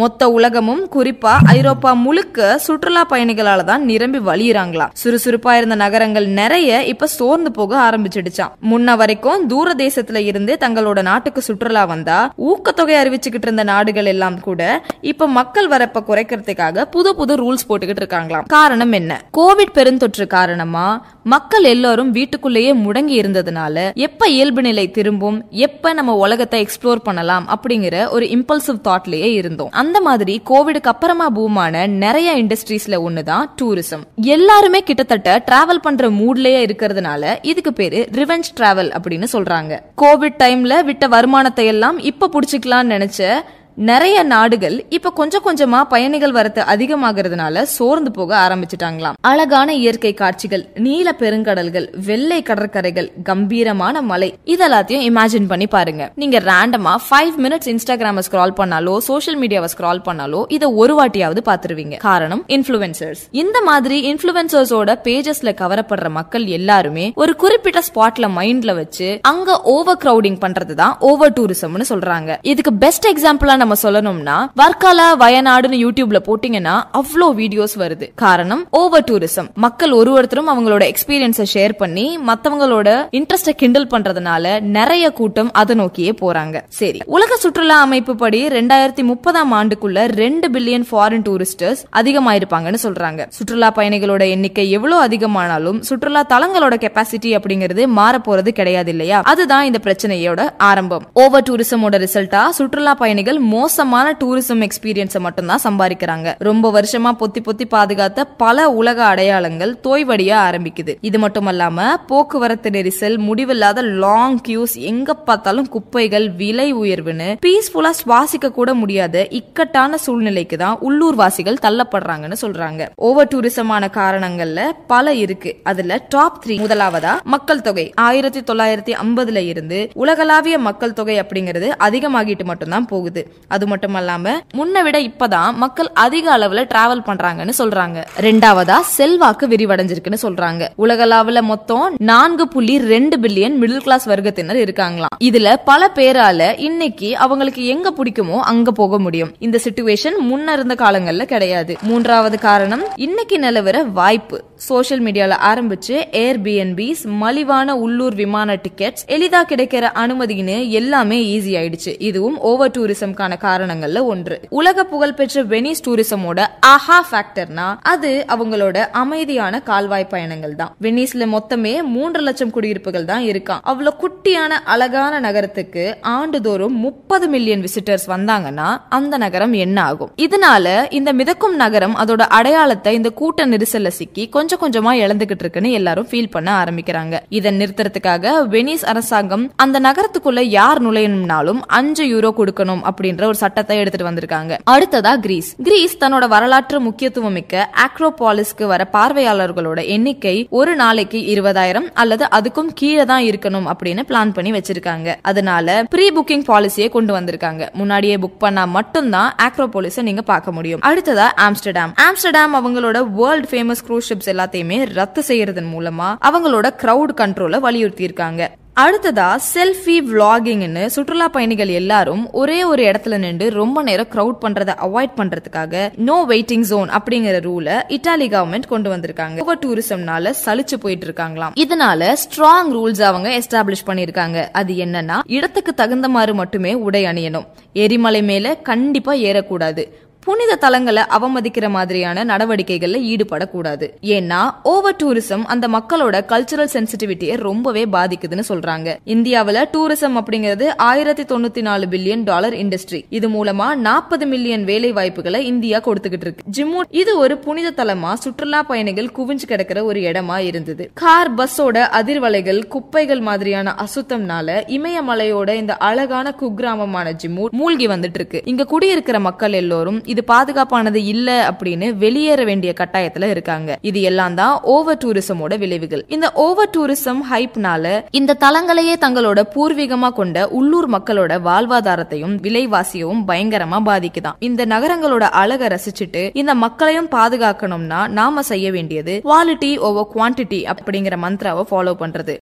மொத்த உலகமும் குறிப்பா ஐரோப்பா முழுக்க சுற்றுலா பயணிகளால தான் நிரம்பி வழியிறாங்களாம் சுறுசுறுப்பா இருந்த நகரங்கள் நிறைய இப்ப சோர்ந்து போக ஆரம்பிச்சிடுச்சாம் முன்ன வரைக்கும் தூர தேசத்துல இருந்து தங்களோட நாட்டுக்கு சுற்றுலா வந்தா ஊக்கத்தொகை அறிவிச்சுக்கிட்டு இருந்த நாடுகள் எல்லாம் கூட இப்ப மக்கள் வரப்ப குறைக்கிறதுக்காக புது புது ரூல்ஸ் போட்டுக்கிட்டு இருக்காங்களாம். காரணம் என்ன? கோவிட் பெருந்தொற்று காரணமா மக்கள் எல்லாரும் வீட்டுக்குள்ளேயே முடங்கி இருந்ததுனால எப்ப இயல்பு நிலை திரும்பும் எப்ப நம்ம உலகத்தை எக்ஸ்ப்ளோர் பண்ணலாம் அப்படிங்கிற ஒரு இம்பல்சிவ் தாட்லயே இருந்தோம். அந்த மாதிரி கோவிடுக்கு அப்புறமா பூமான நிறைய இண்டஸ்ட்ரீஸ்ல ஒண்ணுதான் டூரிசம் எல்லாருமே கிட்டத்தட்ட டிராவல் பண்ற மூட்லயே இருக்கிறதுனால இதுக்கு பேரு ரிவெஞ்ச் டிராவல் அப்படின்னு சொல்றாங்க. கோவிட் டைம்ல விட்ட வருமானத்தை எல்லாம் இப்ப புடிச்சுக்கலாம்னு நினைச்ச நிறைய நாடுகள் இப்ப கொஞ்சம் கொஞ்சமா பயணிகள் வரத்து அதிகமாகிறதுனால சோர்ந்து போக ஆரம்பிச்சிட்டாங்களாம். அழகான இயற்கை காட்சிகள் நீல பெருங்கடல்கள் வெள்ளை கடற்கரைகள் கம்பீரமான மலை இதெல்லாத்தையும் இமேஜின் பண்ணி பாருங்க. நீங்க ரேண்டமா ஃபைவ் மினிட்ஸ் இன்ஸ்டாகிராம ஸ்க்ரால் பண்ணாலோ சோஷியல் மீடியாவை ஸ்க்ரால் பண்ணாலோ இதை ஒரு வாட்டியாவது பாத்துருவீங்க. காரணம் இன்ஃபுளுசர்ஸ் இந்த மாதிரி இன்ஃபுளுசர்ஸோட பேஜஸ்ல கவரப்படுற மக்கள் எல்லாருமே ஒரு குறிப்பிட்ட ஸ்பாட்ல மைண்ட்ல வச்சு அங்க ஓவர் கிரௌடிங் பண்றதுதான் ஓவர் டூரிசம்னு சொல்றாங்க. இதுக்கு பெஸ்ட் எக்ஸாம்பிளா நம்ம சொல்லணும்னா வர்க்காலா வயநாடுன்னு யூடியூப்ல போட்டீங்கன்னா அவ்வளோ வீடியோஸ் வருது. காரணம் ஓவர் டூரிசம் மக்கள் ஒரு ஒருத்தரும் அவங்களோட எக்ஸ்பீரியன்ஸை ஷேர் பண்ணி மத்தவங்களோட இன்ட்ரெஸ்ட கிண்டல் பண்றதுனால நிறைய கூட்டம் அதை நோக்கியே போறாங்க. சரி உலக சுற்றுலா அமைப்பு படி ரெண்டாயிரத்தி முப்பதாம் ஆண்டுக்குள்ள ரெண்டு பில்லியன் ஃபாரின் டூரிஸ்டர்ஸ் அதிகமாயிருப்பாங்கன்னு சொல்றாங்க. சுற்றுலா பயணிகளோட எண்ணிக்கை எவ்வளவு அதிகமானாலும் சுற்றுலா தலங்களோட கெப்பாசிட்டி அப்படிங்கிறது மாற போறது கிடையாது இல்லையா? அதுதான் இந்த பிரச்சனையோட ஆரம்பம். ஓவர் டூரிசமோட ரிசல்ட்டா சுற்றுலா பயணிகள் மோசமான டூரிசம் எக்ஸ்பீரியன்ஸை மட்டும்தான் சம்பாதிக்கிறாங்க. ரொம்ப வருஷமா பொத்தி பொத்தி பாதுகாத்த பல உலக அடையாளங்கள் தோய்வடிய ஆரம்பிக்குது. இது மட்டுமல்லாம போக்குவரத்து நெரிசல் முடிவில்லாத லாங் கியூஸ் எங்க பார்த்தாலும் குப்பைகள் விலை உயர்வுன்னு பீஸ்ஃபுல்லா சுவாசிக்க கூட முடியாத இக்கட்டான சூழ்நிலைக்கு தான் உள்ளூர் வாசிகள் தள்ளப்படுறாங்கன்னு சொல்றாங்க. ஓவர் டூரிசமான காரணங்கள்ல பல இருக்கு. அதுல டாப் த்ரீ முதலாவதா மக்கள் தொகை. ஆயிரத்தி தொள்ளாயிரத்தி ஐம்பதுல இருந்து உலகளாவிய மக்கள் தொகை அப்படிங்கிறது அதிகமாகிட்டு மட்டும்தான் போகுது. அது மட்டும் இல்லாம முன்ன விட இப்பதான் மக்கள் அதிக அளவுல டிராவல் பண்றாங்கன்னு சொல்றாங்க. ரெண்டாவதா செல்வாக்கு விரிவடைஞ்சிருக்குன்னு சொல்றாங்க. உலகளாவில மொத்தம் நான்கு புள்ளி ரெண்டு பில்லியன் மிடில் கிளாஸ் வர்க்கத்தினர் இருக்காங்களாம். இதுல பல பேரால இன்னைக்கு அவங்களுக்கு எங்க பிடிக்குமோ அங்க போக முடியும். இந்த சிச்சுவேஷன் முன்ன இருந்த காலங்கள்ல கிடையாது. மூன்றாவது காரணம் இன்னைக்கு நிலவர வாய்ப்பு. சோஷியல் மீடியால ஆரம்பிச்சு ஏர்பிஎன்பிஸ் மலிவான உள்ளூர் விமான டிக்கெட்ஸ் எளிதா கிடைக்கிற அனுமதின்னு எல்லாமே ஈஸி ஆயிடுச்சு. இதுவும் ஓவர் டூரிசம்கான காரணங்கள்ல ஒன்று. உலக புகழ்பெற்ற வெனிஸ் டூரிசமோட அஹா ஃபேக்டர்னா அது அவங்களோட அமைதியான கால்வாய் பயணங்கள் தான். வெனிஸ்ல மொத்தமே மூன்று லட்சம் குடியிருப்புகள் தான் இருக்கான் அவ்வளவு குட்டியான அழகான நகரத்துக்கு ஆண்டுதோறும் முப்பது மில்லியன் விசிட்டர்ஸ் வந்தாங்கன்னா அந்த நகரம் என்ன ஆகும் இதனால இந்த மிதக்கும் நகரம் அதோட அடையாளத்தை இந்த கூட்ட நெரிசல்ல சிக்கி கொஞ்சம் கொஞ்சம் கொஞ்சமா இழந்துகிட்டு இருக்குன்னு எல்லாரும் ஃபீல் பண்ண ஆரம்பிக்கிறாங்க. இதை நிறுத்துறதுக்காக வெனிஸ் அரசாங்கம் அந்த நகரத்துக்குள்ள யார் நுழையணும்னாலும் அஞ்சு யூரோ கொடுக்கணும் அப்படின்ற ஒரு சட்டத்தை எடுத்துட்டு வந்திருக்காங்க. அடுத்ததா கிரீஸ். கிரீஸ் தன்னோட வரலாற்று முக்கியத்துவம் மிக்க ஆக்ரோபாலிஸ்க்கு வர பார்வையாளர்களோட எண்ணிக்கை ஒரு நாளைக்கு இருபதாயிரம் அல்லது அதுக்கும் கீழே தான் இருக்கணும் அப்படின்னு பிளான் பண்ணி வச்சிருக்காங்க. அதனால ப்ரீ புக்கிங் பாலிசியை கொண்டு வந்திருக்காங்க. முன்னாடியே புக் பண்ணா மட்டும்தான் ஆக்ரோபாலிஸை நீங்க பார்க்க முடியும். அடுத்ததா ஆம்ஸ்டர்டாம் ஆம்ஸ்டர்டாம் அவங்களோட வேர்ல்ட் ஃபேமஸ் க்ரூஸ் ஷிப்ஸ் எல்லாத்தையுமே ரத்து செய்யறதன் மூலமா அவங்களோட கிரவுட் கண்ட்ரோலை வலியுறுத்தி இருக்காங்க அடுத்ததா செல்ஃபி விளாகிங்னு சுற்றுலா பயணிகள் எல்லாரும் ஒரே ஒரு இடத்துல நின்று ரொம்ப நேரம் க்ரௌட் பண்றதை அவாய்ட் பண்றதுக்காக நோ வெயிட்டிங் ஜோன் அப்படிங்கிற ரூலை இட்டாலி கவர்மெண்ட் கொண்டு வந்திருக்காங்க. ஓவர் டூரிசம்னால சலிச்சு போயிட்டு இருக்காங்களாம். இதனால ஸ்ட்ராங் ரூல்ஸ் அவங்க எஸ்டாப்ளிஷ் பண்ணிருக்காங்க அது என்னன்னா இடத்துக்கு தகுந்த மாதிரி மட்டுமே உடை அணியணும். எரிமலை மேல கண்டிப்பா ஏறக்கூடாது. புனித தலங்களை அவமதிக்கிற மாதிரியான நடவடிக்கைகள்ல ஈடுபடக்கூடாது. ஏன்னா ஓவர் டூரிசம் அந்த மக்களோட கல்ச்சரல் சென்சிட்டிவிட்டியை ரொம்பவே பாதிக்குதுன்னு சொல்றாங்க. இந்தியாவில் டூரிசம் அப்படிங்கிறது ஆயிரத்தி தொண்ணூத்தி நாலு பில்லியன் டாலர் இண்டஸ்ட்ரி இது மூலமா நாற்பது மில்லியன் வேலை வாய்ப்புகளை இந்தியா கொடுத்துக்கிட்டு இருக்கு. ஜிம்மு இது ஒரு புனித தலமா சுற்றுலா பயணிகள் குவிஞ்சு கிடக்கிற ஒரு இடமா இருந்தது. கார் பஸ்ஸோட அதிர்வலைகள் குப்பைகள் மாதிரியான அசுத்தம்னால இமயமலையோட இந்த அழகான குக்கிராமமான ஜிம்மு மூழ்கி வந்துட்டு இருக்கு. இங்க குடியிருக்கிற மக்கள் எல்லோரும் இது பாதுகாப்பானது இல்ல அப்படின்னு வெளியேற வேண்டிய கட்டாயத்துல இருக்காங்க. இது எல்லாம் தான் ஓவர் டூரிசமோட விளைவுகள். இந்த ஓவர் டூரிசம் ஹைப்னால இந்த தலங்களையே தங்களோட பூர்வீகமா கொண்ட உள்ளூர் மக்களோட வாழ்வாதாரத்தையும் விலைவாசியவும் பயங்கரமா பாதிக்குதான். இந்த நகரங்களோட அழகை ரசிச்சுட்டு இந்த மக்களையும் பாதுகாக்கணும்னா நாம செய்ய வேண்டியது குவாலிட்டி ஓவர் குவான்டிட்டி அப்படிங்கிற மந்த்ராவை ஃபாலோ பண்றது.